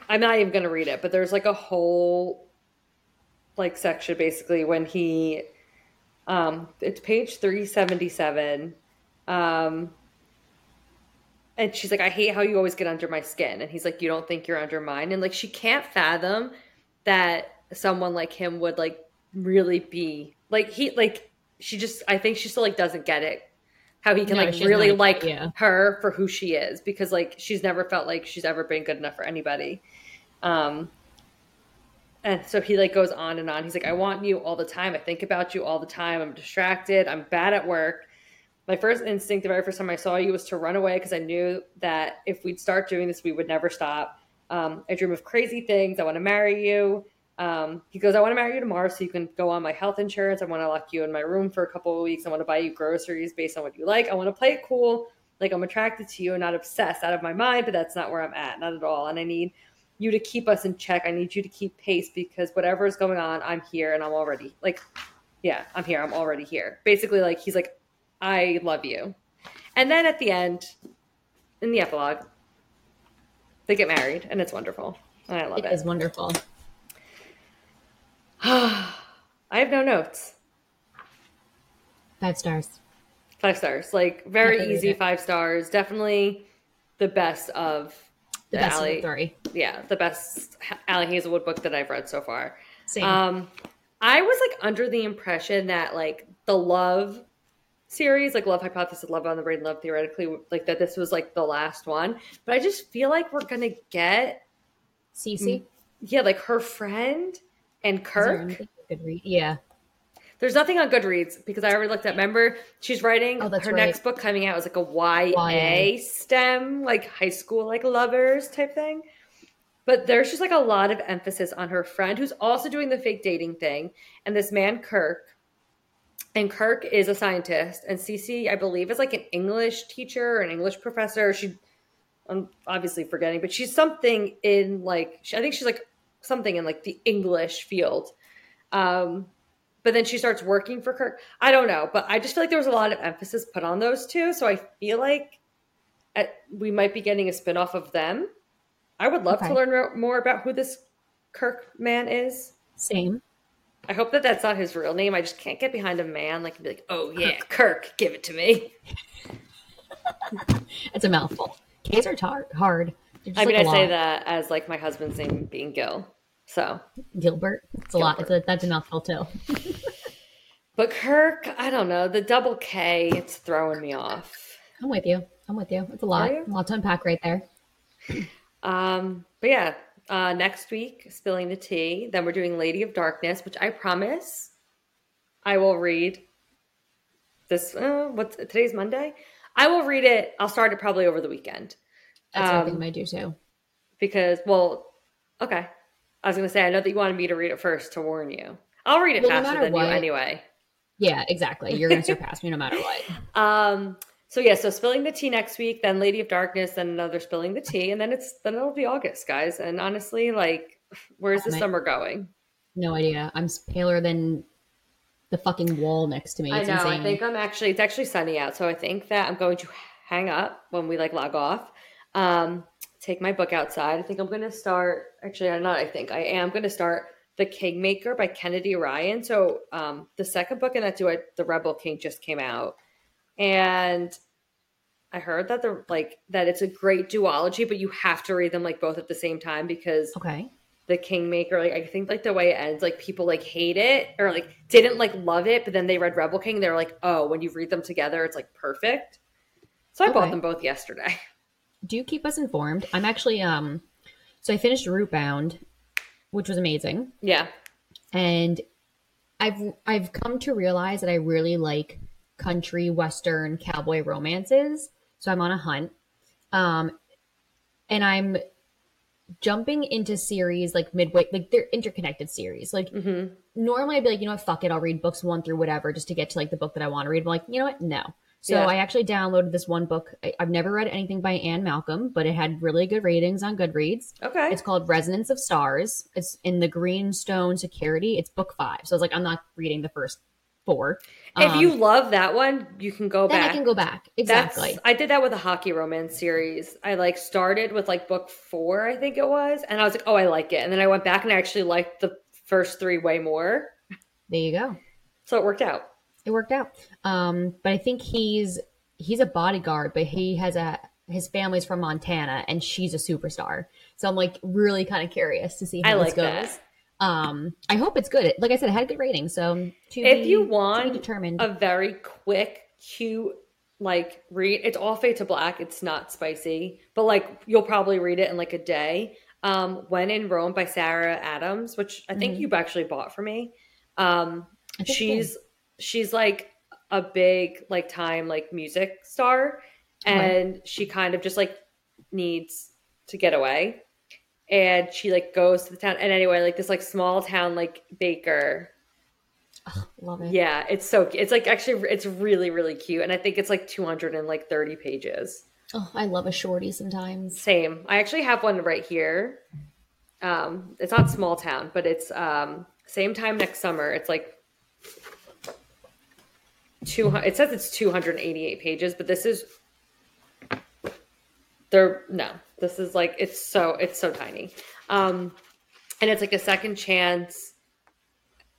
I'm not even going to read it, but there's like a whole like section basically when he um it's page 377 um and she's like I hate how you always get under my skin and he's like you don't think you're under mine and like she can't fathom that someone like him would like really be like he like she just I think she still like doesn't get it how he can No, like really not- like yeah. her for who she is because like she's never felt like she's ever been good enough for anybody. Um and so he like goes on and on. He's like, I want you all the time. I think about you all the time. I'm distracted. I'm bad at work. My first instinct the very first time I saw you was to run away because I knew that if we'd start doing this, we would never stop. Um, I dream of crazy things. I want to marry you. Um, he goes, I want to marry you tomorrow so you can go on my health insurance. I want to lock you in my room for a couple of weeks. I want to buy you groceries based on what you like. I want to play it cool. Like I'm attracted to you and not obsessed out of my mind, but that's not where I'm at, not at all. And I need you to keep us in check. I need you to keep pace because whatever is going on, I'm here and I'm already like, yeah, I'm here. I'm already here. Basically, like he's like, I love you. And then at the end, in the epilogue, they get married and it's wonderful. And I love It it. is wonderful. I have no notes. Five stars. Five stars. Like very Definitely easy five stars. Definitely the best of The the best of the story. Yeah, the best Ali Hazelwood book that I've read so far. Same. Um, I was like under the impression that like the love series, like Love Hypothesis, Love on the Brain, Love Theoretically, like that this was like the last one. But I just feel like we're gonna get Cece. yeah, like her friend and Kirk. anything you could read? Yeah. There's nothing on Goodreads because I already looked at. Remember, she's writing Oh, her right. next book coming out is like a YA, YA. STEM, like high school, like lovers type thing. But there's just like a lot of emphasis on her friend who's also doing the fake dating thing, and this man Kirk. And Kirk is a scientist, and Cece, I believe, is like an English teacher or an English professor. She, I'm obviously forgetting, but she's something in like I think she's like something in like the English field. Um, but then she starts working for Kirk. I don't know, but I just feel like there was a lot of emphasis put on those two. So I feel like at, we might be getting a spinoff of them. I would love Okay. to learn more- about who this Kirk man is. Same. I hope that that's not his real name. I just can't get behind a man like and be like, oh yeah, Kirk, give it to me. It's a mouthful. K's are tar- hard. Just I mean, like I say that as like my husband's name being Gil. So, Gilbert. It's a lot. It's a, that's a mouthful too. but Kirk, I don't know. The double K, it's throwing me off. I'm with you. I'm with you. It's a lot. A lot to unpack right there. Um, but yeah, uh, next week, spilling the tea. Then we're doing Lady of Darkness, which I promise I will read. This uh, what's today's Monday. I will read it. I'll start it probably over the weekend That's Um, something I do too. because, well, okay. I was gonna say I know that you wanted me to read it first to warn you. I'll read it Well, faster matter than what- you anyway. Yeah, exactly. You're gonna surpass me no matter what. Um, so yeah, so spilling the tea next week, then Lady of Darkness, then another spilling the tea, and then it's then it'll be August, guys. And honestly, like, where's the summer going? No idea. I'm paler than the fucking wall next to me. I It's know. insane. I think I'm actually it's actually sunny out, so I think that I'm going to hang up when we like log off. Um, take my book outside. I think I'm going to start. Actually, I'm not. I think I am going to start the Kingmaker by Kennedy Ryan. So um, the second book in that duet, The Rebel King, just came out, and I heard that the like that it's a great duology, but you have to read them like both at the same time because okay. the Kingmaker, like I think like the way it ends, like people like hate it or like didn't like love it, but then they read Rebel King, they're like, oh, when you read them together, it's like perfect. So I bought them both yesterday. Do you keep us informed? I'm actually um so I finished Rootbound, which was amazing. Yeah. And I've I've come to realize that I really like country western cowboy romances. So I'm on a hunt. Um and I'm jumping into series like midway like they're interconnected series. Like Mm-hmm. normally I'd be like, you know what, fuck it, I'll read books one through whatever just to get to like the book that I want to read. But like, you know what? No. So Yeah. I actually downloaded this one book. I, I've never read anything by Anne Malcolm, but it had really good ratings on Goodreads. Okay. It's called Resonance of Stars. It's in the Greenstone Security. It's book five. So I was like, I'm not reading the first four. if Um, you love that one, you can go then back. I can go back. That's Exactly. I did that with a hockey romance series. I like started with like book four, I think it was, and I was like, oh, I like it. And then I went back and I actually liked the first three way more. There you go. So it worked out. It worked out. Um, but I think he's he's a bodyguard, but he has a his family's from Montana and she's a superstar. So I'm like really kind of curious to see how I this like goes. that. Um, I hope it's good. Like I said, it had a good rating. So to if be, you want determined. a very quick, cute like read, it's all fade to black. It's not spicy, but like you'll probably read it in like a day. Um, when in Rome by Sarah Adams, which I think mm-hmm. you've actually bought for me. Um, she's she's like a big like time like music star, and she kind of just like needs to get away. And she like goes to the town. And anyway like this like small town like baker. Oh, love it. Yeah it's so it's like actually it's really really cute. And i think it's like 230 pages. Oh i love a shorty sometimes. Same. I actually have one right here. Um it's not small town but it's um same time next summer. It's like two it says it's 288 pages but this is they're no this is like it's so it's so tiny. Um and it's like a second chance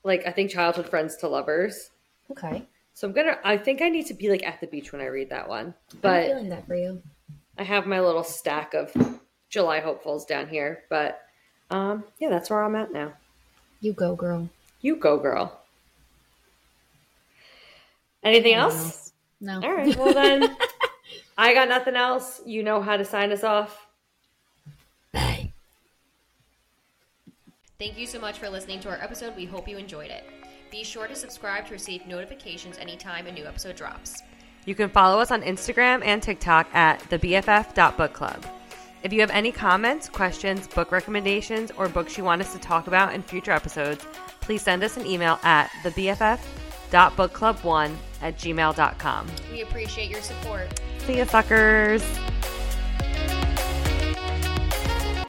like I think childhood friends to lovers. Okay. So I'm gonna I think I need to be like at the beach when I read that one. But I'm feeling that for you. I have my little stack of July hopefuls down here, but um yeah, that's where I'm at now. You go, girl. You go, girl. Anything else? else? No. All right. Well then I got nothing else. You know how to sign us off. Bye. Thank you so much for listening to our episode. We hope you enjoyed it. Be sure to subscribe to receive notifications anytime a new episode drops. You can follow us on Instagram and TikTok at thebff.bookclub. If you have any comments, questions, book recommendations, or books you want us to talk about in future episodes, please send us an email at thebff.bookclub1 at gmail.com. We appreciate your support. See you, suckers.